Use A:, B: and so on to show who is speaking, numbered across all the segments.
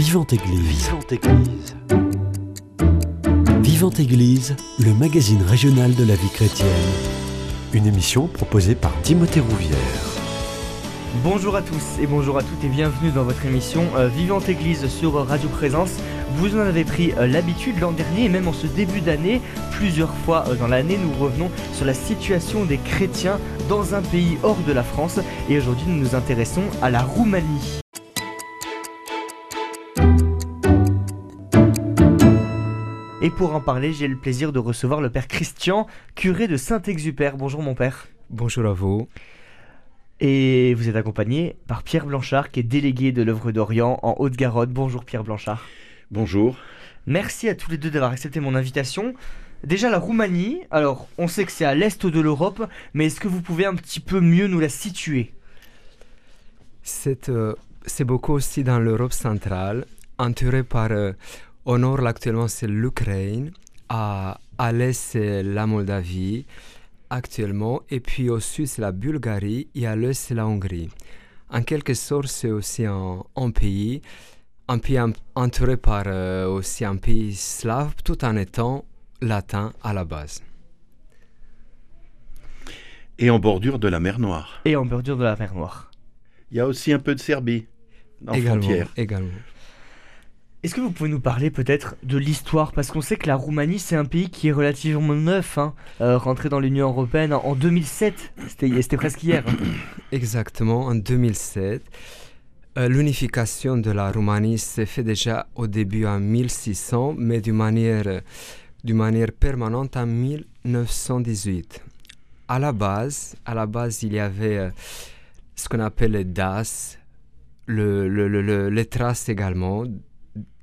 A: Vivante Église. Vivante Église. Vivante Église, le magazine régional de la vie chrétienne. Une émission proposée par Timothée Rouvière.
B: Bonjour à tous et bonjour à toutes et bienvenue dans votre émission euh, Vivante Église sur Radio Présence. Vous en avez pris euh, l'habitude l'an dernier et même en ce début d'année, plusieurs fois euh, dans l'année, nous revenons sur la situation des chrétiens dans un pays hors de la France et aujourd'hui nous nous intéressons à la Roumanie. Et pour en parler, j'ai le plaisir de recevoir le père Christian, curé de Saint-Exupère. Bonjour mon père.
C: Bonjour à vous.
B: Et vous êtes accompagné par Pierre Blanchard, qui est délégué de l'œuvre d'Orient en Haute-Garonne. Bonjour Pierre Blanchard.
D: Bonjour.
B: Merci à tous les deux d'avoir accepté mon invitation. Déjà la Roumanie, alors on sait que c'est à l'est de l'Europe, mais est-ce que vous pouvez un petit peu mieux nous la situer?
C: C'est euh, beaucoup aussi dans l'Europe centrale, entouré par... Euh, au nord, actuellement, c'est l'Ukraine. À, à l'est, c'est la Moldavie, actuellement. Et puis au sud, c'est la Bulgarie. Et à l'est, c'est la Hongrie. En quelque sorte, c'est aussi un, pays, un pays entouré par euh, aussi un pays slave, tout en étant latin à la base.
D: Et en bordure de la mer Noire.
B: Et en bordure de la mer Noire.
D: Il y a aussi un peu de Serbie en
C: également,
D: frontière.
C: Également.
B: Est-ce que vous pouvez nous parler peut-être de l'histoire? Parce qu'on sait que la Roumanie, c'est un pays qui est relativement neuf, hein, euh, rentré dans l'Union Européenne en 2007. C'était presque hier. Hein.
C: Exactement, en 2007. Euh, l'unification de la Roumanie s'est fait déjà au début en 1600, mais d'une manière, d'une manière permanente en 1918. À la base, à la base il y avait euh, ce qu'on appelle les DAS, le, le, les traces également,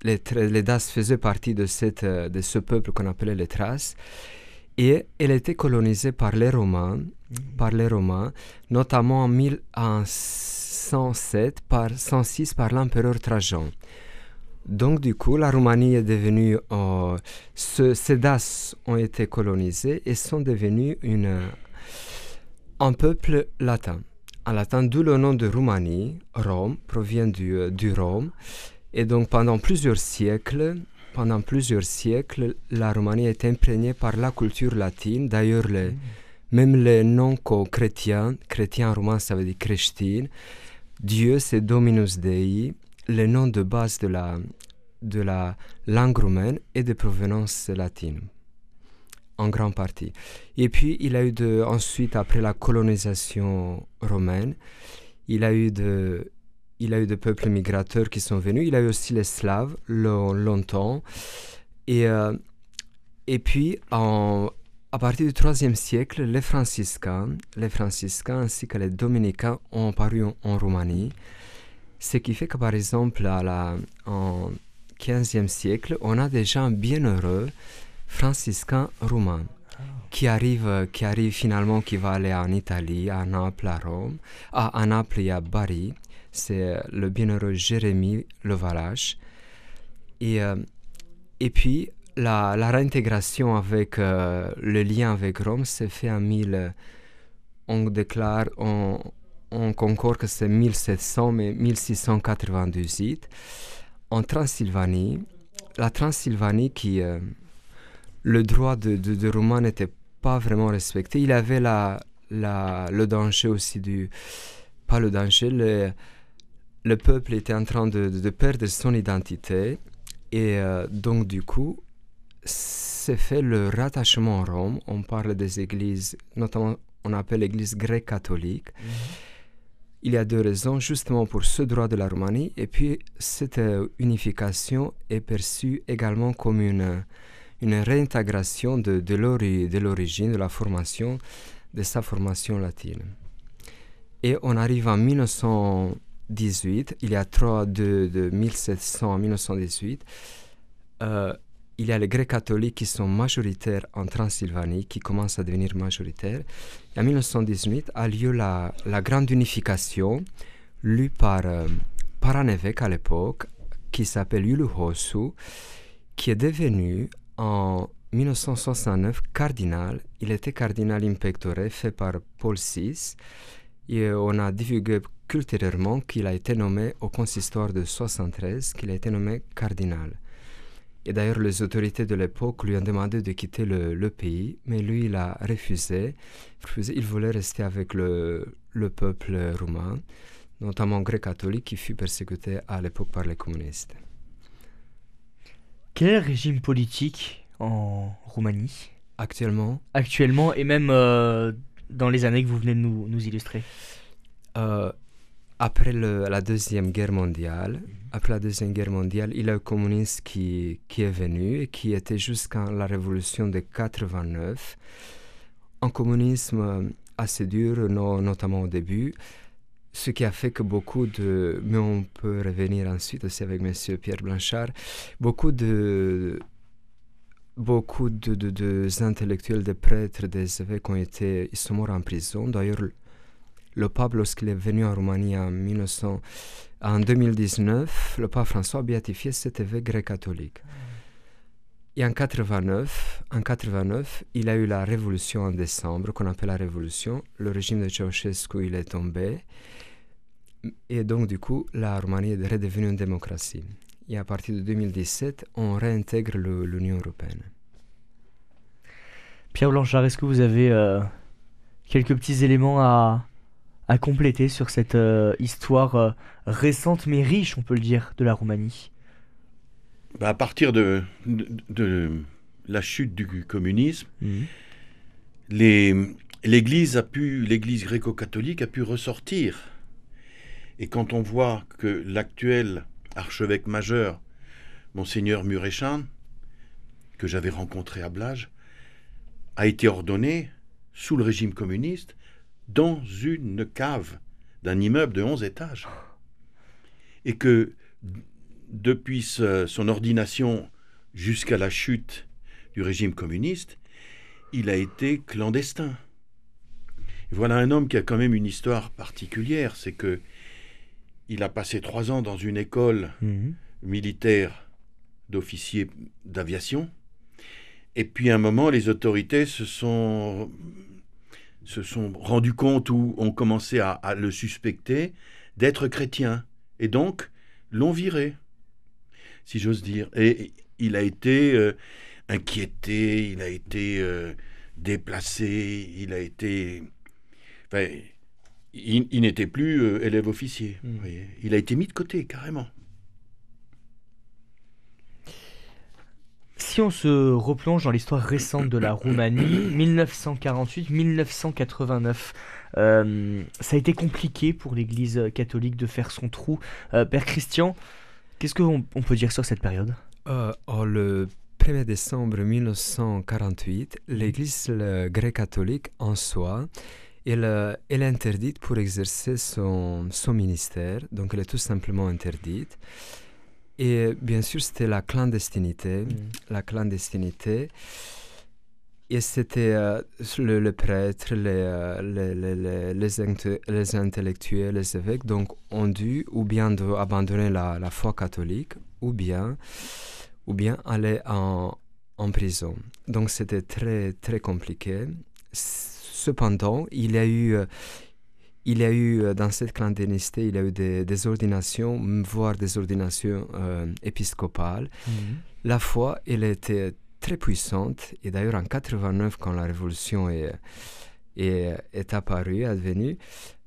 C: les, les Das faisaient partie euh, de ce peuple qu'on appelait les Thraces. Et elle était colonisée par les Romains, par les Romains notamment en 1107 par, 106 par l'empereur Trajan. Donc du coup, la Roumanie est devenue... Euh, ce, ces Das ont été colonisés et sont devenus un peuple latin. En latin, d'où le nom de Roumanie, Rome, provient du, euh, du Rome. Et donc pendant plusieurs siècles, pendant plusieurs siècles, la Roumanie est imprégnée par la culture latine. D'ailleurs, les, même les noms chrétiens, chrétien roumain ça veut dire Creștin, Dieu c'est Dominus Dei, le nom de base de la, de la langue roumaine est de provenance latine en grande partie. Et puis, il a eu de, ensuite, après la colonisation romaine, il a eu de, il a eu des peuples migrateurs qui sont venus. Il a eu aussi les Slaves longtemps. Et, euh, et puis, à partir du IIIe siècle, les franciscains, les franciscains ainsi que les dominicains ont apparu en, Roumanie. Ce qui fait que, par exemple, à la, en XVe siècle, on a déjà un bienheureux franciscain roumain qui arrive, qui arrive finalement, qui va aller en Italie, à Naples, à Rome, à, à Naples et à Bari c'est le bienheureux Jérémie Levalache. Et, euh, et puis, la, réintégration avec euh, le lien avec Rome s'est fait en 1000. On déclare, on, on concorde que c'est 1700, mais 1698. En Transylvanie, la Transylvanie qui. Euh, le droit de, de, n'était pas vraiment respecté. Il avait la, la, le danger aussi du. Pas le danger, le le peuple était en train de, perdre son identité et euh, donc du coup, c'est fait le rattachement à Rome. On parle des églises, notamment on appelle l'église grecque catholique. Mhm. Il y a deux raisons, justement pour ce droit de la Roumanie, et puis cette euh, unification est perçue également comme une, une réintégration de, de l'origine, de la formation, de sa formation latine. Et on arrive en 1900 18, il y a trois de, de 1700 à 1918, euh, il y a les Grecs catholiques qui sont majoritaires en Transylvanie, qui commencent à devenir majoritaires. Et en 1918 a lieu la, grande unification, lue par, euh, par un évêque à l'époque, qui s'appelle Uluhosu, qui est devenu en 1969 cardinal. Il était cardinal in pectore, fait par Paul VI. Et on a divulgué qu'ultérieurement, qu'il a été nommé au consistoire de 73, qu'il a été nommé cardinal. Et d'ailleurs, les autorités de l'époque lui ont demandé de quitter le, pays, mais lui, il a refusé. Il voulait rester avec le, le peuple roumain, notamment grec-catholique, qui fut persécuté à l'époque par les communistes.
B: Quel est le régime politique en Roumanie?
C: Actuellement?
B: Actuellement, et même euh, dans les années que vous venez de nous, nous illustrer?
C: Euh, après la Deuxième Guerre mondiale, après la Deuxième Guerre mondiale, il y a un communiste qui, qui est venu et qui était jusqu'à la révolution de 89. Un communisme assez dur, notamment au début, ce qui a fait que beaucoup de... Mais on peut revenir ensuite aussi avec M. Pierre Blanchard. Beaucoup de... Beaucoup de, de, intellectuels, des prêtres, des évêques ont été... Ils sont morts en prison. D'ailleurs, le pape, lorsqu'il est venu en Roumanie en, 1900, en 2019, le pape François a béatifié cet évêque grec-catholique. Et en 89, en 89, il a eu la révolution en décembre, qu'on appelle la révolution. Le régime de Ceausescu, il est tombé. Et donc, du coup, la Roumanie est redevenue une démocratie. Et à partir de 2017, on réintègre l'Union européenne.
B: Pierre Blanchard, est-ce que vous avez euh, quelques petits éléments à, à compléter sur cette euh, histoire euh, récente mais riche, on peut le dire, de la Roumanie
D: bah, À partir de, de, la chute du communisme, mmh. l'Église a pu, l'Église gréco-catholique a pu ressortir. Et quand on voit que l'actuel archevêque majeur, monseigneur Muréchan, que j'avais rencontré à Blage, a été ordonné sous le régime communiste dans une cave d'un immeuble de 11 étages. Et que depuis son ordination jusqu'à la chute du régime communiste, il a été clandestin. voilà un homme qui a quand même une histoire particulière, c'est que il a passé trois ans dans une école mhm. militaire d'officiers d'aviation, et puis à un moment, les autorités se sont se sont rendus compte ou ont commencé à, le suspecter d'être chrétien. Et donc, l'ont viré, si j'ose dire. Et il a été euh, inquiété, il a été euh, déplacé, il a été... Enfin, il, n'était plus euh, élève officier. Mmh. Il a été mis de côté, carrément.
B: Si on se replonge dans l'histoire récente de la Roumanie, 1948-1989, euh, ça a été compliqué pour l'Église catholique de faire son trou. Euh, Père Christian, qu'est-ce qu'on on peut dire sur cette période?
C: Euh, oh, Le 1er décembre 1948, l'Église grecque catholique en soi, elle, elle, est interdite pour exercer son, son ministère, donc elle est tout simplement interdite. Et bien sûr, c'était la clandestinité. Mm. La clandestinité. Et c'était euh, le, prêtre, les, euh, les, les, les, les, intellectuels, les évêques, donc ont dû ou bien abandonner la, la, foi catholique, ou bien, ou bien aller en, en prison. Donc c'était très, très compliqué. Cependant, il y a eu, euh, il y a eu euh, dans cette clandestinité, il y a eu des, ordinations, voire des ordinations euh, épiscopales. Mhm. La foi, elle était très puissante. Et d'ailleurs, en 89, quand la révolution est, est, est apparue, advenue,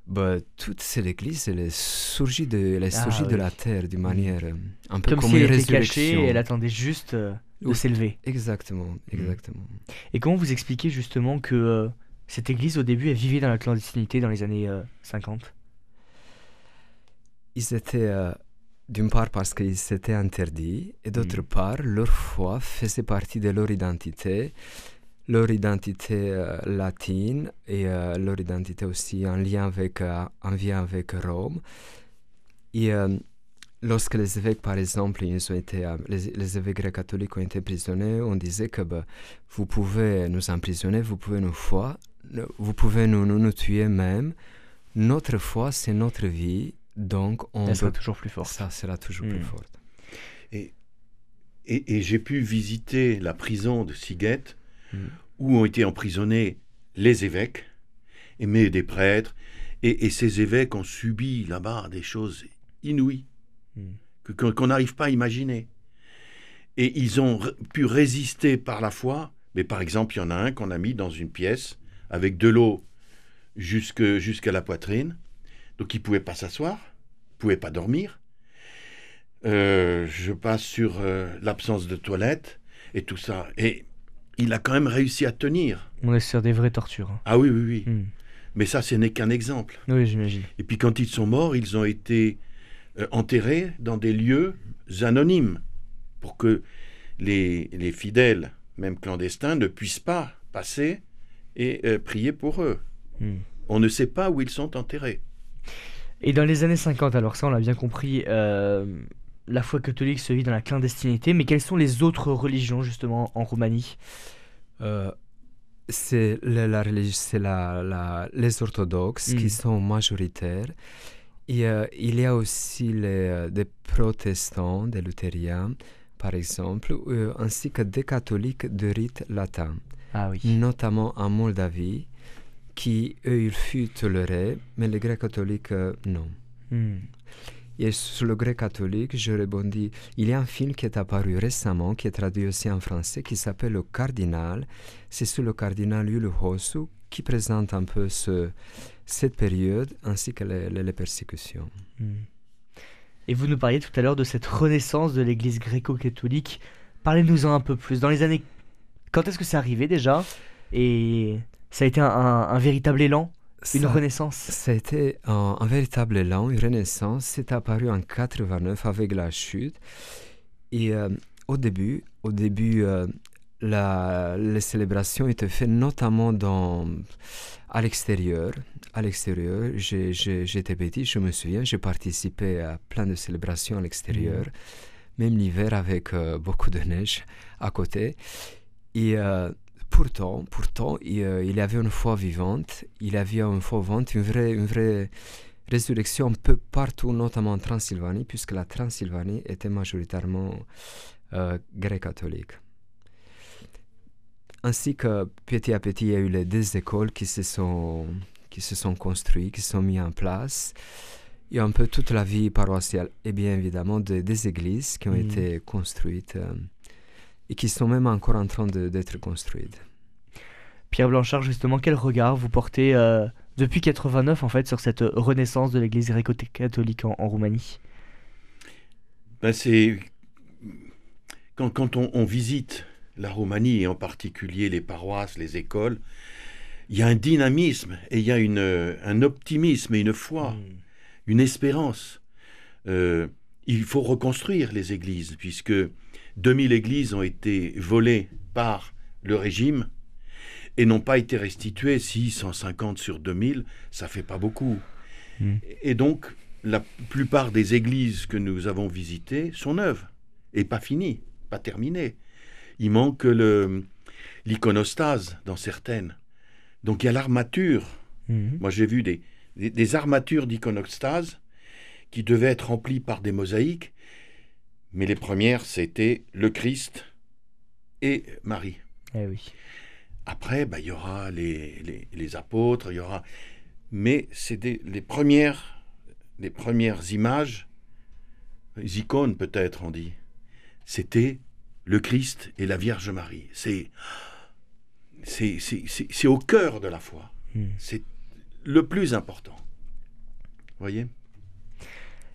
C: bah, toute cette église, elle est surgie de, elle est ah de la terre d'une manière euh, un peu
B: comme,
C: si
B: elle était cachée et elle attendait juste de s'élever.
C: Exactement, mhm. exactement.
B: Et comment vous expliquez justement que cette église, au début, elle vivait dans la clandestinité dans les années 50 euh,
C: Ils étaient, euh, d'une part, parce qu'ils s'étaient interdits, et d'autre mm. part, leur foi faisait partie de leur identité, leur identité euh, latine et leur identité aussi en lien avec, en lien avec Rome. Et lorsque les évêques, par exemple, ils ont été, les, évêques grecs catholiques ont été prisonniers, on disait que bah, vous pouvez nous emprisonner, vous pouvez nous foi, vous pouvez nous, nous, tuer même. Notre foi, c'est notre vie. Donc, on
B: Elle sera toujours plus forte.
C: Ça sera toujours plus hmm. forte.
D: Et, et, j'ai pu visiter la prison de Siguette, hmm. où ont été emprisonnés les évêques, mais des prêtres, Et, et ces évêques ont subi là-bas des choses inouïes
B: Mm.
D: que- que- qu'on n'arrive pas à imaginer. Et ils ont pu résister par la foi. Mais par exemple, il y en a un qu'on a mis dans une pièce avec de l'eau jusqu'à la poitrine. Donc il ne pouvait pas s'asseoir, il ne pouvait pas dormir. Euh, je passe sur euh, l'absence de toilette et tout ça. Et il a quand même réussi à tenir.
B: On est sur des vraies tortures. hein.
D: Ah oui, oui, oui.
B: Mm.
D: Mais ça, ce n'est qu'un exemple.
B: Oui, j'imagine.
D: Et puis quand ils sont morts, ils ont été euh, enterrés dans des lieux anonymes pour que les, les fidèles, même clandestins, ne puissent pas passer et euh, prier pour eux.
B: Mm.
D: On ne sait pas où ils sont enterrés.
B: Et dans les années 50, alors ça on l'a bien compris, euh, la foi catholique se vit dans la clandestinité, mais quelles sont les autres religions justement en Roumanie?
C: Euh, c'est la, la la- la- les orthodoxes qui sont majoritaires. Et, euh, il y a aussi les, euh, des protestants, des luthériens, par exemple, euh, ainsi que des catholiques de rite latin,
B: Ah oui.
C: notamment en Moldavie, qui, eux, ils furent tolérés, mais les grecs catholiques, euh, non.
B: Mm.
C: Et sur le grec catholique, je rebondis. Il y a un film qui est apparu récemment, qui est traduit aussi en français, qui s'appelle Le Cardinal. C'est sur le cardinal Iuliu Hosu qui présente un peu ce, cette période ainsi que les, les- les persécutions.
B: Mm. Et vous nous parliez tout à l'heure de cette renaissance de l'église gréco-catholique. Parlez-nous-en un peu plus. Dans les années... Quand est-ce que c'est arrivé déjà? Et ça a été un, un- un véritable élan? Une
C: Ça-
B: renaissance?
C: Ça a été un, un véritable élan, une renaissance. C'est apparu en 89 avec la chute. Et euh, au début, au début euh, la, les célébrations étaient faites notamment dans, à l'extérieur. À l'extérieur, j'étais petit, je me souviens, j'ai participé à plein de célébrations à l'extérieur, même l'hiver avec euh, beaucoup de neige à côté. Et euh, pourtant, pourtant, il, euh, il avait une foi vivante, il avait une foi vivante, une vraie, une vraie résurrection un peu partout, notamment en Transylvanie, puisque la Transylvanie était majoritairement euh, grec-catholique. Ainsi que petit à petit, il y a eu les deux écoles qui se sont, qui se sont construites, qui sont mises en place. Il y a un peu toute la vie paroissiale et bien évidemment des, des églises qui ont
B: Mhm.
C: été construites euh, et qui sont même encore en train d'être construites.
B: Pierre Blanchard, justement, quel regard vous portez euh, depuis 89 en fait sur cette renaissance de l'église gréco-catholique en, en Roumanie?
D: Ben, c'est quand, quand on, on visite la Roumanie et en particulier les paroisses, les écoles, il y a un dynamisme et il y a une, un optimisme et une foi, une espérance. Euh, il faut reconstruire les églises puisque 2000 églises ont été volées par le régime et n'ont pas été restituées. Si 150 sur 2000, ça fait pas beaucoup.
B: Mm.
D: Et donc, la plupart des églises que nous avons visitées sont neuves et pas finies, pas terminées. Il manque le- l'iconostase dans certaines. Donc il y a l'armature.
B: Mhm.
D: Moi j'ai vu des, des, des armatures d'iconostase qui devaient être remplies par des mosaïques, mais les premières c'était le Christ et Marie.
B: Eh oui.
D: Après, bah, il y aura les, les, les apôtres, il y aura. Mais c'est des- les premières, les premières images, les icônes peut-être on dit, c'était le Christ et la Vierge Marie. C'est, c'est, c'est, c'est- c'est au cœur de la foi.
B: Mm.
D: C'est le plus important. Voyez?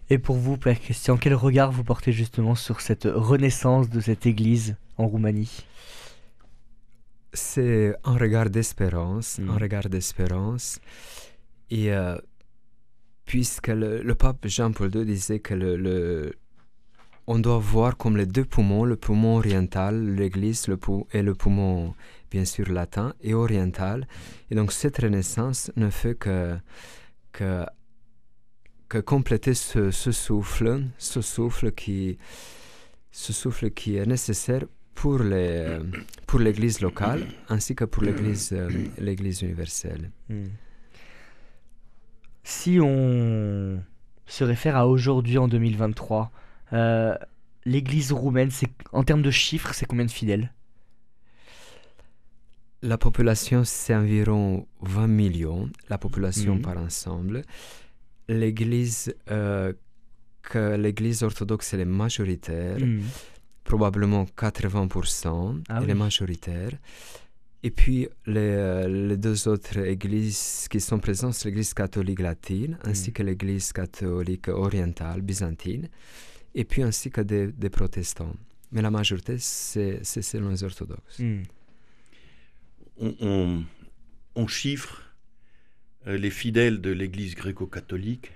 B: Et pour vous, Père Christian, quel regard vous portez justement sur cette renaissance de cette église en Roumanie?
C: C'est un regard d'espérance,
B: Mm.
C: un regard d'espérance. Et euh, puisque le, le pape Jean-Paul II disait que le, le- on doit voir comme les deux poumons, le poumon oriental, l'Église, le pou- et le poumon bien sûr latin et oriental. Et donc cette renaissance ne fait que, que, que compléter ce, ce souffle, ce souffle qui, ce souffle qui est nécessaire pour les, pour l'Église locale ainsi que pour l'Église euh, l'Église universelle.
B: Mm. Si on se réfère à aujourd'hui en 2023, euh, l'église roumaine, c'est en termes de chiffres, c'est combien de fidèles?
C: La population, c'est environ 20 millions, la population
B: Mhm.
C: par ensemble. L'église, euh, que l'église orthodoxe, elle est majoritaire,
B: Hmm.
C: probablement 80%,
B: Ah
C: elle
B: oui.
C: est majoritaire. Et puis, les, euh, les deux autres églises qui sont présentes, c'est l'église catholique latine, ainsi
B: Mhm.
C: que l'église catholique orientale, byzantine, et puis ainsi que des, des protestants. Mais la majorité, c'est c'est selon les orthodoxes.
B: Hmm.
D: On, on- on chiffre les fidèles de l'Église gréco-catholique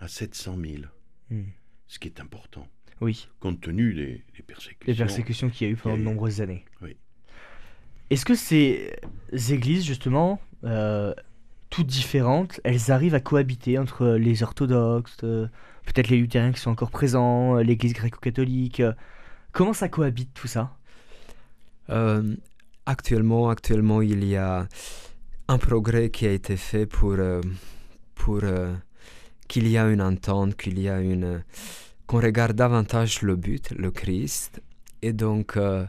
D: à 700 000,
B: Hmm.
D: ce qui est important,
B: Oui,
D: compte tenu des, des persécutions.
B: les persécutions qu'il y a eu pendant de
D: eu.
B: nombreuses années.
D: Oui.
B: Est-ce que ces églises, justement, euh, toutes différentes, elles arrivent à cohabiter entre les orthodoxes, euh, peut-être les luthériens qui sont encore présents, euh, l'église gréco-catholique euh, Comment ça cohabite tout ça?
C: Euh, actuellement, actuellement, il y a un progrès qui a été fait pour, euh, pour euh, qu'il y a une entente, qu'il y a une qu'on regarde davantage le but, le Christ, et donc euh,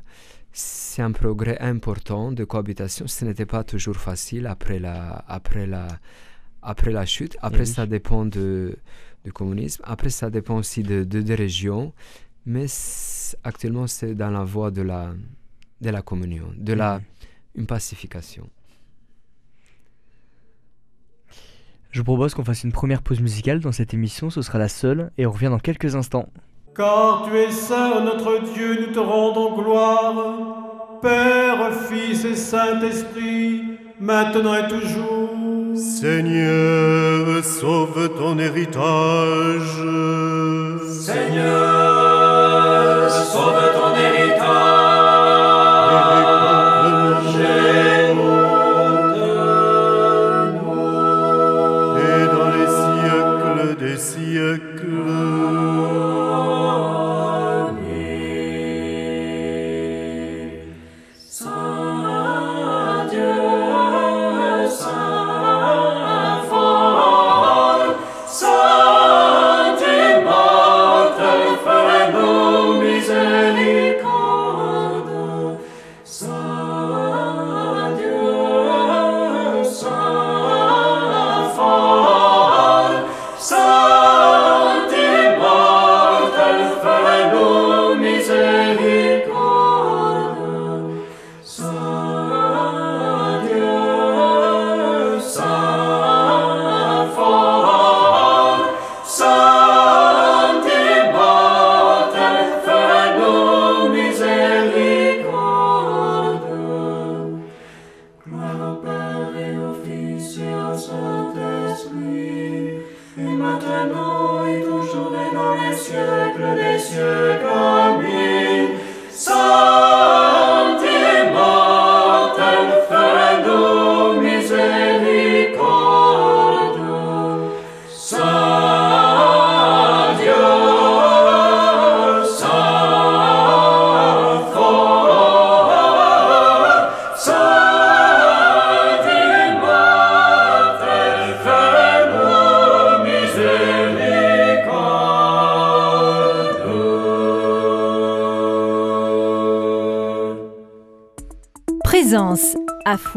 C: c'est un progrès important de cohabitation. Ce n'était pas toujours facile après la, après la, après la chute. Après,
B: oui.
C: ça dépend de, du communisme. Après, ça dépend aussi de, de- des régions. Mais actuellement, c'est dans la voie de la, de la communion, de la une pacification.
B: Je vous propose qu'on fasse une première pause musicale dans cette émission, ce sera la seule, et on revient dans quelques instants.
E: Car tu es saint, notre Dieu, nous te rendons gloire. Père, Fils et Saint-Esprit, maintenant et toujours.
F: Seigneur, sauve ton héritage.
E: Seigneur,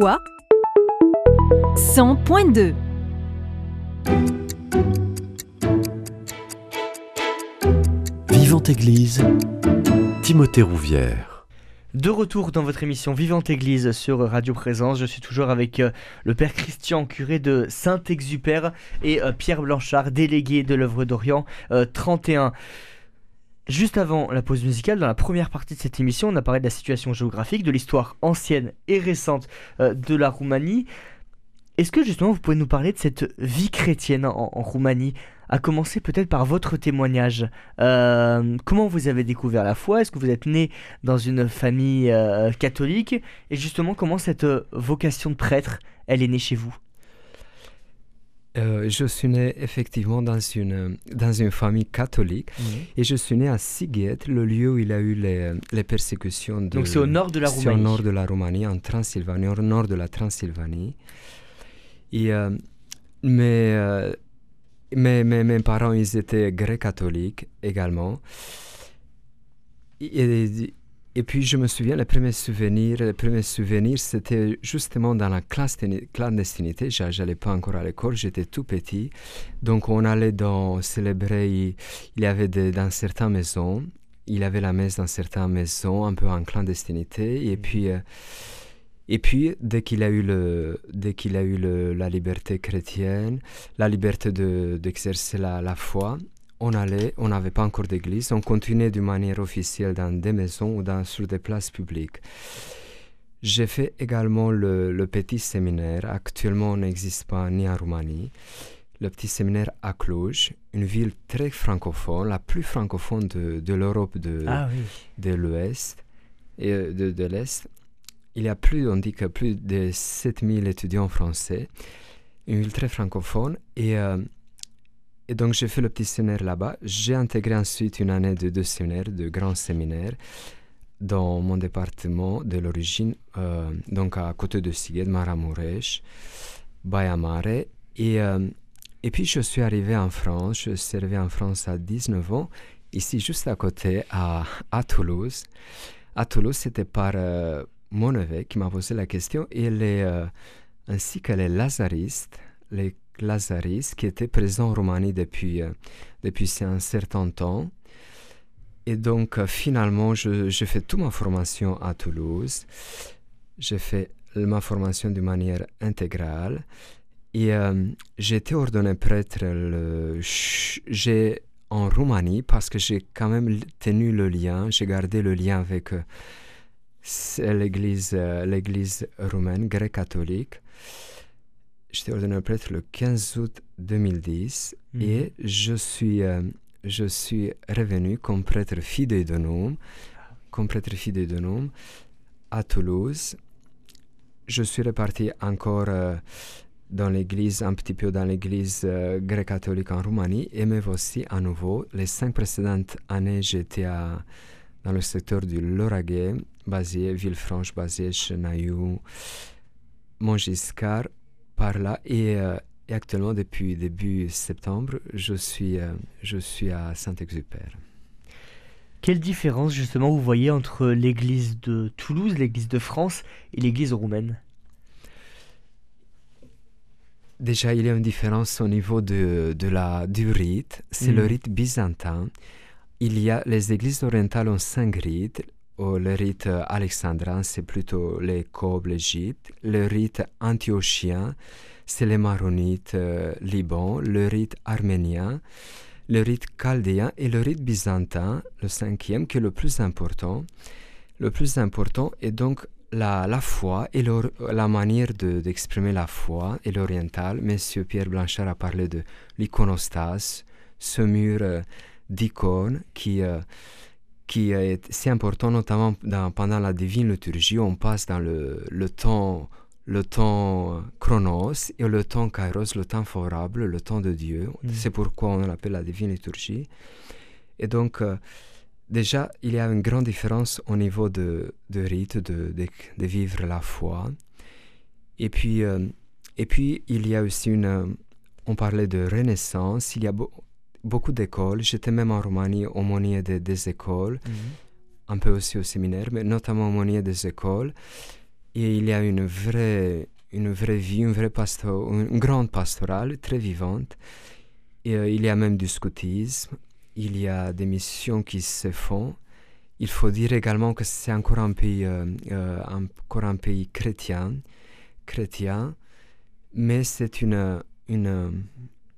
G: à foi 100.2
A: Vivante Église, Timothée Rouvière.
B: De retour dans votre émission Vivante Église sur Radio Présence, je suis toujours avec euh, le Père Christian, curé de Saint-Exupère, et euh, Pierre Blanchard, délégué de l'œuvre d'Orient euh, 31. Juste avant la pause musicale, dans la première partie de cette émission, on a parlé de la situation géographique, de l'histoire ancienne et récente euh, de la Roumanie. Est-ce que justement vous pouvez nous parler de cette vie chrétienne en, Roumanie? À commencer peut-être par votre témoignage. Euh, comment vous avez découvert la foi? Est-ce que vous êtes né dans une famille euh, catholique? Et justement, comment cette vocation de prêtre, elle est née chez vous?
C: Euh, je suis né effectivement dans une, dans une famille catholique et je suis né à Sighet, le lieu où il y a eu les, les persécutions. De,
B: Donc c'est au nord de la
C: C'est au
B: Roumanie.
C: nord de la Roumanie, en Transylvanie, au nord de la Transylvanie. Et, euh, mais, euh, mes, mes, mes parents, ils étaient grecs catholiques également. Et, et- et puis je me souviens, les premiers souvenirs, les premiers souvenirs, c'était justement dans la clandestinité. Je n'allais pas encore à l'école, j'étais tout petit. Donc on allait dans, célébrer, il y avait dans certaines maisons, il y avait la messe dans certaines maisons, un peu en clandestinité. Et mmh. puis, euh, et puis dès qu'il a eu, le, dès qu'il a eu le, la liberté chrétienne, la liberté d'exercer la, la foi, on allait, on n'avait pas encore d'église, on continuait d'une manière officielle dans des maisons ou dans, sur des places publiques. J'ai fait également le, petit séminaire. Actuellement, on n'existe pas ni en Roumanie. Le petit séminaire à Cluj, une ville très francophone, la plus francophone de, l'Europe de,
B: ah
C: de l'Ouest et euh, de, de l'Est. Il y a plus, on dit que plus de 7000 étudiants français. Une ville très francophone. Et euh, et donc, j'ai fait le petit séminaire là-bas. J'ai intégré ensuite une année de deux séminaires, de grands séminaires, dans mon département de l'origine, euh, donc à côté de Siged, Maramuresh, Bayamare. Et, euh, et puis, je suis arrivé en France. Je suis arrivé en France à 19 ans, ici juste à côté, à, à Toulouse. À Toulouse, c'était par euh, mon évêque qui m'a posé la question, et les, ainsi que les lazaristes, les Lazaris, qui était présent en Roumanie depuis, euh, depuis un certain temps. Et donc, euh, finalement, j'ai fait toute ma formation à Toulouse. J'ai fait ma formation de manière intégrale. Et euh, j'ai été ordonné prêtre en Roumanie parce que j'ai quand même tenu le lien, j'ai gardé le lien avec l'église, l'église roumaine, grec-catholique. J'étais ordonné prêtre le 15 août 2010 mhm. et je suis, euh, je suis revenu comme prêtre fidèle de nom, comme prêtre fidèle de à Toulouse. Je suis reparti encore euh, dans l'église, un petit peu dans l'église euh, grecque-catholique en Roumanie et me voici à nouveau. Les cinq précédentes années, j'étais dans le secteur du Lauragais, basé Villefranche, basé Chenaillou, Montgiscard par là. Euh, et, actuellement, depuis début septembre, je suis, euh, je suis à Saint-Exupère.
B: Quelle différence justement vous voyez entre l'église de Toulouse, l'église de France et l'église roumaine?
C: Déjà, il y a une différence au niveau de, de la, du rite. C'est le mm. rite byzantin. Il y a les églises orientales ont cinq rites. Le rite alexandrin, c'est plutôt les Cobes, l'Égypte. Le rite antiochien, c'est les Maronites, euh, Liban. Le rite arménien, le rite chaldéen et le rite byzantin, le cinquième, qui est le plus important. Le plus important est donc la, la foi et la manière d'exprimer la foi et l'oriental. Monsieur Pierre Blanchard a parlé de l'iconostase, ce mur euh, d'icônes qui... Euh, qui est si important, notamment pendant la divine liturgie. On passe dans le, le temps le temps chronos et le temps kairos, le temps favorable, le temps de Dieu. Mm. C'est pourquoi on l'appelle la divine liturgie. Et donc, euh, déjà, il y a une grande différence au niveau de, de rite, de, de, vivre la foi. Et puis, euh, et puis, il y a aussi une... On parlait de renaissance. Il y a beaucoup d'écoles. J'étais même en Roumanie aumônier de, des écoles, mm-hmm. un peu aussi au séminaire, mais notamment aumônier des écoles. Et il y a une vraie, une vraie vie, une, vraie une grande pastorale très vivante. Et, euh, il y a même du scoutisme, il y a des missions qui se font. Il faut dire également que c'est encore un pays, euh, euh, encore un pays chrétien, chrétien, mais c'est une, une,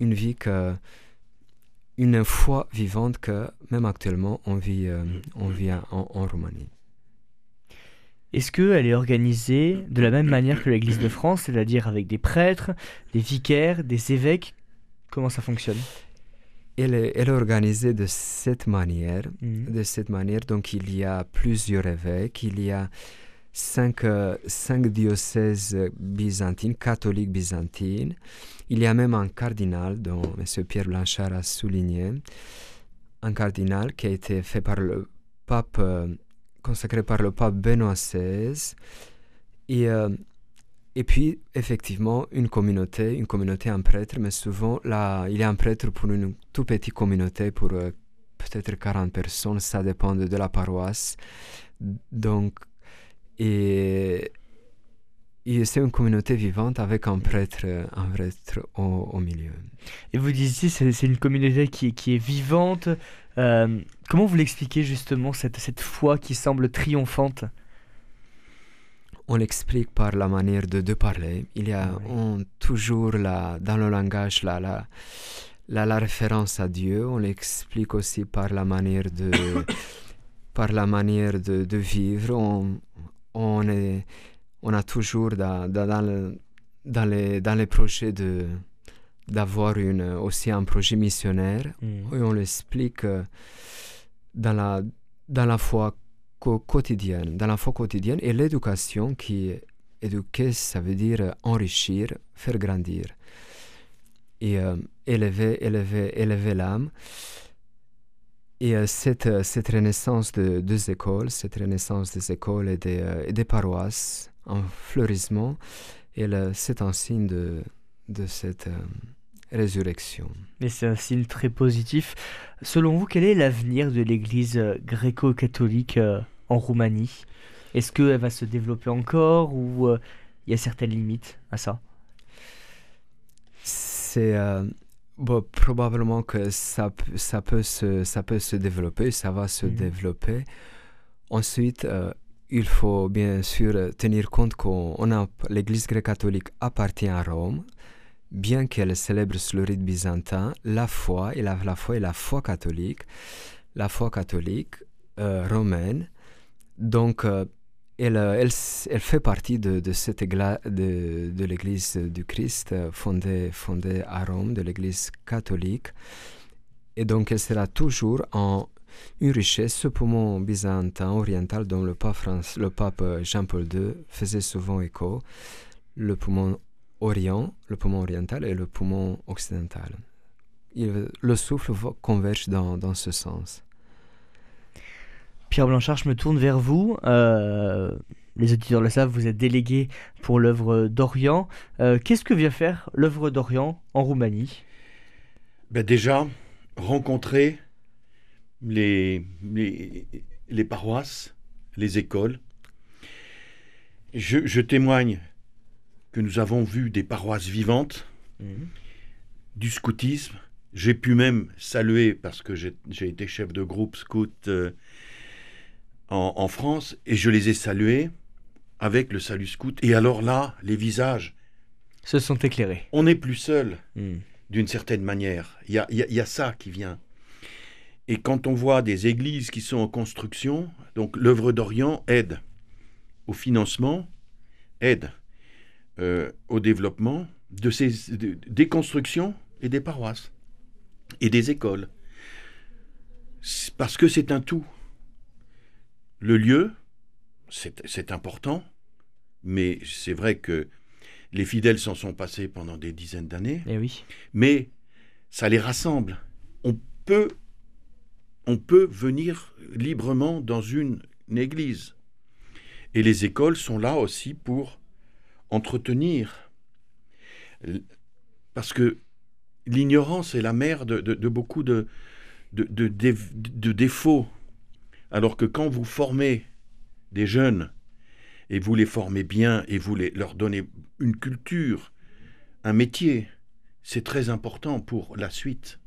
C: une vie que, une foi vivante que même actuellement on vit, on vit en, en Roumanie.
B: Est-ce qu'elle est organisée de la même manière que l'Église de France, c'est-à-dire avec des prêtres, des vicaires, des évêques? Comment ça fonctionne?
C: Elle est, elle est, organisée de cette manière. Mhm. De cette manière, donc il y a plusieurs évêques, il y a cinq, euh, cinq diocèses byzantines, catholiques byzantines. Il y a même un cardinal dont M. Pierre Blanchard a souligné, un cardinal qui a été fait par le pape euh, consacré par le pape Benoît XVI. Et, euh, et puis, effectivement, une communauté, une communauté, un prêtre, mais souvent, là, il y a un prêtre pour une toute petite communauté, pour euh, peut-être 40 personnes, ça dépend de, la paroisse, Donc, et c'est une communauté vivante avec un prêtre, un prêtre au, au milieu.
B: Et vous disiez, c'est c'est une communauté qui, qui est vivante. Euh, comment vous l'expliquez justement, cette, cette foi qui semble triomphante?
C: On l'explique par la manière de, de parler. Il y a
B: Oui.
C: on- toujours la, dans le langage la, la, la, la référence à Dieu. On l'explique aussi par la manière de, par la manière de, de vivre. On, on, est, on a toujours dans, dans, dans le- dans les, dans les projets de d'avoir une, aussi un projet missionnaire
B: Mm.
C: et on l'explique euh, dans la, dans la foi quotidienne, dans la foi quotidienne et l'éducation qui éduquer, ça veut dire enrichir, faire grandir et euh, élever, élever, élever l'âme. Et euh, cette, cette renaissance de deux écoles, cette renaissance des écoles et des, euh, et des paroisses en fleurissement, euh, c'est un signe de, de cette euh, résurrection.
B: Mais c'est un signe très positif. Selon vous, quel est l'avenir de l'Église euh, gréco-catholique euh, en Roumanie? Est-ce qu'elle va se développer encore ou euh, il y a certaines limites à ça?
C: C'est euh, bon, probablement que ça, peut se, ça peut se développer, ça va se
B: Mhm.
C: développer. Ensuite, euh, il faut bien sûr tenir compte a l'Église gréco-catholique appartient à Rome, bien qu'elle célèbre le rite byzantin la foi et la, la foi la foi catholique, la foi catholique euh, romaine. Donc, euh, elle, euh, elle, elle fait partie de, de cette de, de l'Église du Christ fondée, fondée à Rome, de l'Église catholique. Et donc, elle sera toujours en une richesse, ce poumon byzantin oriental dont le pape, France- le pape Jean-Paul II faisait souvent écho, le poumon orient, le poumon oriental et le poumon occidental. Il- le souffle converge dans, dans ce sens.
B: Pierre Blanchard, je me tourne vers vous. Euh, les auditeurs le savent, vous êtes délégué pour l'œuvre d'Orient. Euh, Qu'est-ce que vient faire l'œuvre d'Orient en Roumanie?
D: Ben déjà, rencontrer les, les, les paroisses, les écoles. Je, je témoigne que nous avons vu des paroisses vivantes, du scoutisme. J'ai pu même saluer, parce que j'ai été chef de groupe scout euh, en, en France, et je les ai salués avec le salut scout. Et alors là, les visages,
B: Se sont éclairés.
D: on n'est plus seul d'une certaine manière. Il y a, y a- il y a ça qui vient. Et quand on voit des églises qui sont en construction, donc l'œuvre d'Orient aide au financement, aide euh, au développement de ces, de- des constructions et des paroisses et des écoles. Parce que c'est un tout. Le lieu, c'est c'est important, mais c'est vrai que les fidèles s'en sont passés pendant des dizaines d'années
B: Eh oui.
D: mais ça les rassemble. On peut, on peut venir librement dans une, église. Et les écoles sont là aussi pour entretenir. Parce que l'ignorance est la mère de, beaucoup de, de, de déf- de défauts. Alors que quand vous formez des jeunes, et vous les formez bien, et vous leur donnez une culture, un métier, c'est très important pour la suite.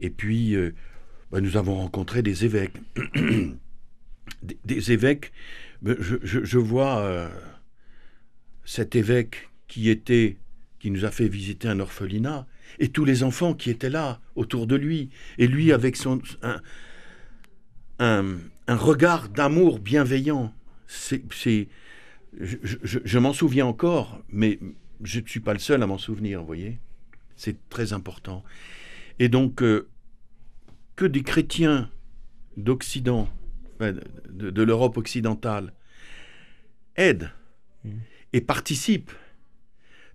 D: Et puis, euh, bah, nous avons rencontré des évêques. des, évêques, mais je, je- vois euh, cet évêque qui était, qui nous a fait visiter un orphelinat, et tous les enfants qui étaient là, autour de lui, et lui avec son, un, un- regard d'amour bienveillant. C'est, c'est- je, je- je m'en souviens encore, mais je ne suis pas le seul à m'en souvenir, vous voyez. C'est très important. Et donc, euh, que des chrétiens d'Occident, de, de l'Europe occidentale, aident
B: Mhm.
D: et participent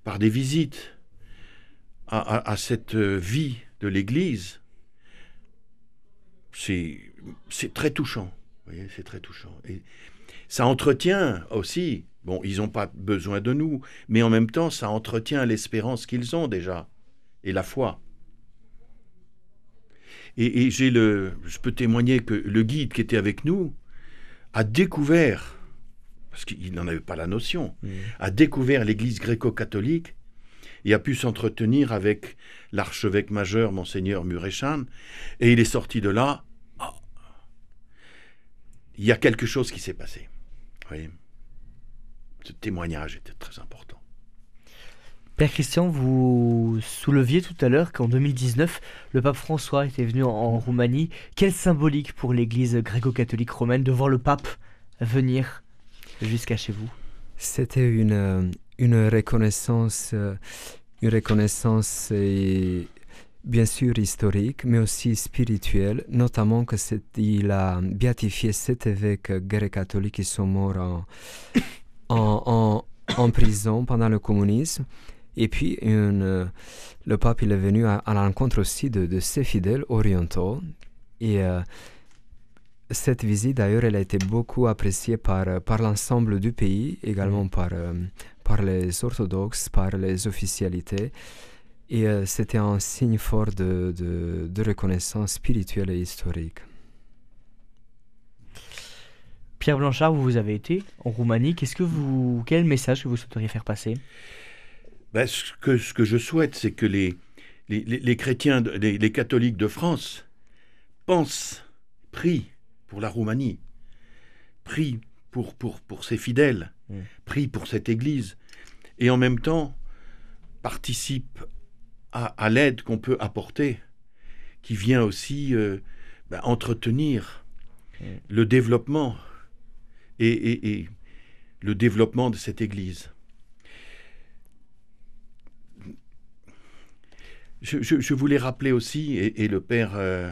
D: par des visites à, à- à cette vie de l'Église, c'est très touchant. C'est très touchant. Et ça entretient aussi, bon, ils n'ont pas besoin de nous, mais en même temps, ça entretient l'espérance qu'ils ont déjà et la foi. Et, et j'ai le, je peux témoigner que le guide qui était avec nous a découvert, parce qu'il n'en avait pas la notion,
B: Mm.
D: a découvert l'Église gréco-catholique et a pu s'entretenir avec l'archevêque majeur, monseigneur Mureșan, et il est sorti de là. Ah, il y a quelque chose qui s'est passé. Voyez? Ce témoignage était très important.
B: Père Christian, vous souleviez tout à l'heure qu'en 2019, le pape François était venu en, Roumanie. Quelle symbolique pour l'Église gréco-catholique romaine de voir le pape venir jusqu'à chez vous?
C: C'était une, euh, une reconnaissance, euh, une reconnaissance bien sûr historique, mais aussi spirituelle, notamment que il a béatifié sept évêques grecs-catholiques qui sont morts en, en prison pendant le communisme. Et puis, une, euh, le pape il est venu à, à la rencontre aussi de, de ses fidèles orientaux. Et euh, cette visite, d'ailleurs, elle a été beaucoup appréciée par, euh, par l'ensemble du pays, également par, euh, par les orthodoxes, par les officialités. Et euh, c'était un signe fort de, de, de reconnaissance spirituelle et historique.
B: Pierre Blanchard, vous avez été en Roumanie. Qu'est-ce que vous, quel message que vous souhaiteriez faire passer?
D: Ben, ce, que, ce que je souhaite, c'est que les, les, les- les chrétiens, les, les catholiques de France pensent, prient pour la Roumanie, prient pour, pour, pour ses fidèles,
B: Mm.
D: prient pour cette Église, et en même temps participent à, à l'aide qu'on peut apporter, qui vient aussi euh, ben, entretenir
B: Mm.
D: le développement et, et- et le développement de cette Église. Je, je- je voulais rappeler aussi, et, et le père euh,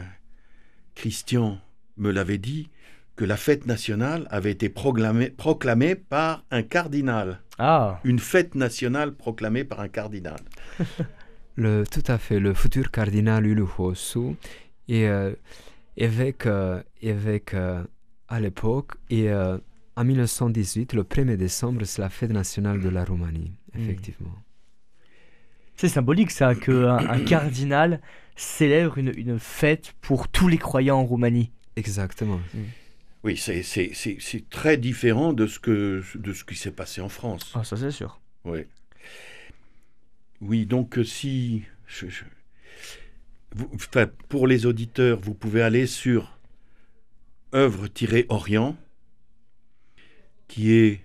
D: Christian me l'avait dit, que la fête nationale avait été proclamée, proclamée par un cardinal.
B: Ah,
D: Une fête nationale proclamée par un cardinal.
C: Le, tout à fait, le futur cardinal Uluhosu et euh, évêque, euh, évêque euh, à l'époque. Et en 1918, le 1er décembre, c'est la fête nationale de la Roumanie,
B: Mm.
C: effectivement.
B: C'est symbolique ça, qu'un un cardinal célèbre une, une fête pour tous les croyants en Roumanie.
C: Exactement.
D: Oui, c'est- c'est c'est- c'est très différent de ce, que, de ce qui s'est passé en France.
B: Ah, ça c'est sûr.
D: Oui. Oui, donc euh, si... je- je- vous- enfin, pour les auditeurs, vous pouvez aller sur œuvre-orient, qui est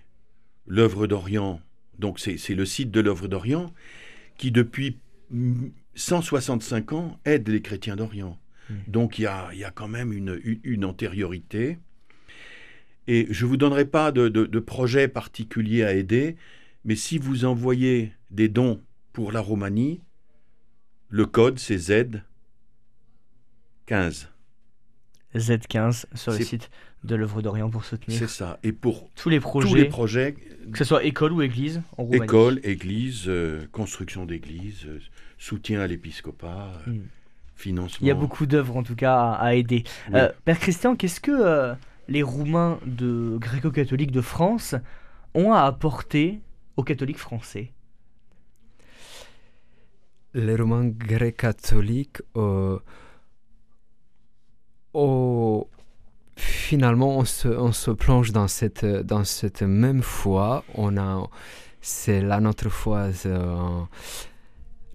D: l'œuvre d'Orient, donc c'est c'est le site de l'œuvre d'Orient, qui depuis mm, 165 ans aide les chrétiens d'Orient. Donc il y a, y a quand même une, une- une antériorité. Et je ne vous donnerai pas de, de- de projet particulier à aider, mais si vous envoyez des dons pour la Roumanie, le code c'est Z 15.
B: Z15 sur le site de l'œuvre d'Orient pour soutenir
D: C'est ça. Et pour
B: tous les projets,
D: tous les projets,
B: que ce soit école ou église en Roumanie.
D: école, église, euh, construction d'église, euh, soutien à l'épiscopat, euh,
B: Mm.
D: financement.
B: Il y a beaucoup d'œuvres en tout cas à, à aider.
D: Oui.
B: Euh, Père Christian, qu'est-ce que euh, les Roumains de gréco-catholiques de France ont à apporter aux catholiques français?
C: Les Romains grecs catholiques, euh, au- finalement, on se, on se plonge dans cette, dans cette même foi. On a, c'est là notre foi, euh,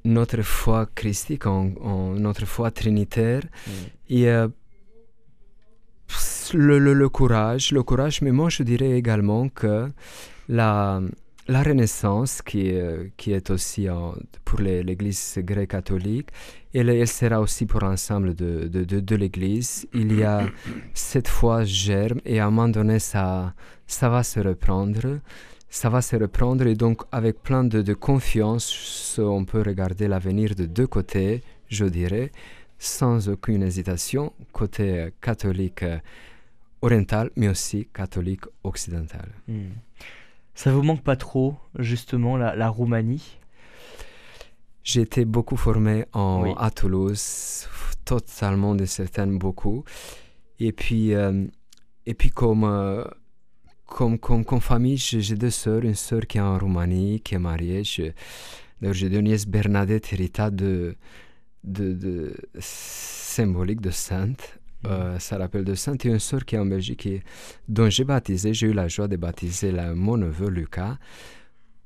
C: notre foi christique, notre foi trinitaire. Et euh, le, le- le courage, le courage, mais moi je dirais également que la, la Renaissance, qui, est- qui est aussi pour l'Église grecque catholique, elle, elle sera aussi pour l'ensemble de, de, de- l'Église. Il y a cette foi germe et à un moment donné, ça, ça va se reprendre. Ça va se reprendre et donc avec plein de, de confiance, on peut regarder l'avenir de deux côtés, je dirais, sans aucune hésitation, côté catholique euh, oriental, mais aussi catholique occidental.
B: Hmm. Ça vous manque pas trop, justement, la Roumanie?
C: J'ai été beaucoup formé en,
B: Oui.
C: à Toulouse, totalement de certaines beaucoup. Et puis, euh, et puis comme, euh, comme, comme, comme famille, j'ai deux sœurs, une sœur qui est en Roumanie, qui est mariée. J'ai deux nièces, Bernadette et Rita, de, de, de symbolique de sainte. euh, ça l'appelle de Sainte et une sœur qui est en Belgique et dont j'ai baptisé, j'ai eu la joie de baptiser la, mon neveu Lucas.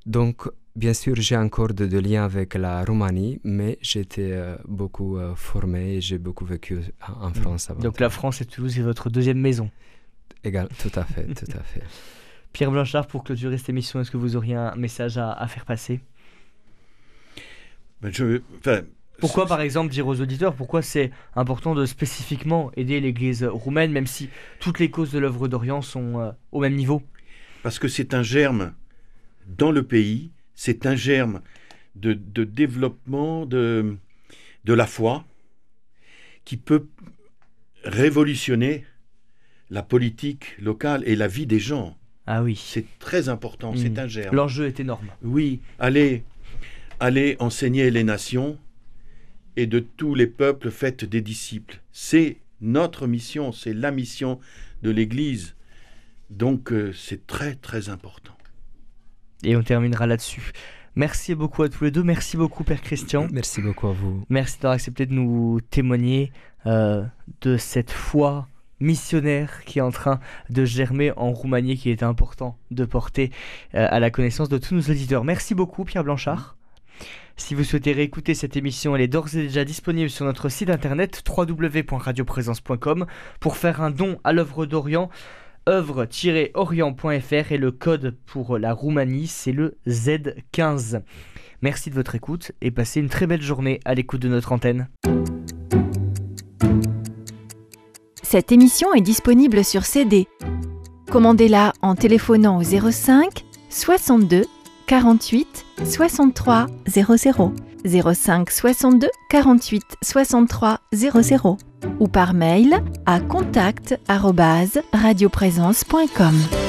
C: Donc, bien sûr, j'ai encore de, de liens avec la Roumanie, mais j'étais euh, beaucoup euh, formé et j'ai beaucoup vécu en, en France avant.
B: Donc la France et Toulouse est votre deuxième maison.
C: Égal, tout à fait, tout à fait.
B: Pierre Blanchard, pour clôturer cette émission, est-ce que vous auriez un message à, à faire passer?
D: Ben, je, enfin,
B: Pourquoi, par exemple, dire aux auditeurs pourquoi c'est important de spécifiquement aider l'Église roumaine, même si toutes les causes de l'œuvre d'Orient sont euh, au même niveau?
D: Parce que c'est un germe dans le pays, c'est un germe de, de développement de, de la foi qui peut révolutionner la politique locale et la vie des gens.
B: Ah oui.
D: C'est très important, c'est un germe.
B: L'enjeu est énorme.
D: Oui, allez, allez enseigner les nations et de tous les peuples faites des disciples. C'est notre mission, c'est la mission de l'Église. Donc euh, c'est très très important.
B: Et on terminera là-dessus. Merci beaucoup à tous les deux. Merci beaucoup, Père Christian.
C: Merci beaucoup à vous.
B: Merci d'avoir accepté de nous témoigner euh, de cette foi missionnaire qui est en train de germer en Roumanie, qui est important de porter euh, à la connaissance de tous nos auditeurs. Merci beaucoup, Pierre Blanchard. Si vous souhaitez réécouter cette émission, elle est d'ores et déjà disponible sur notre site internet www.radioprésence.com pour faire un don à l'œuvre d'Orient œuvre-orient.fr et le code pour la Roumanie, c'est le Z15. Merci de votre écoute et passez une très belle journée à l'écoute de notre antenne.
G: Cette émission est disponible sur CD. Commandez-la en téléphonant au 05 62 48 63 00 05 62 48 63 00 ou par mail à contact@radioprésence.com.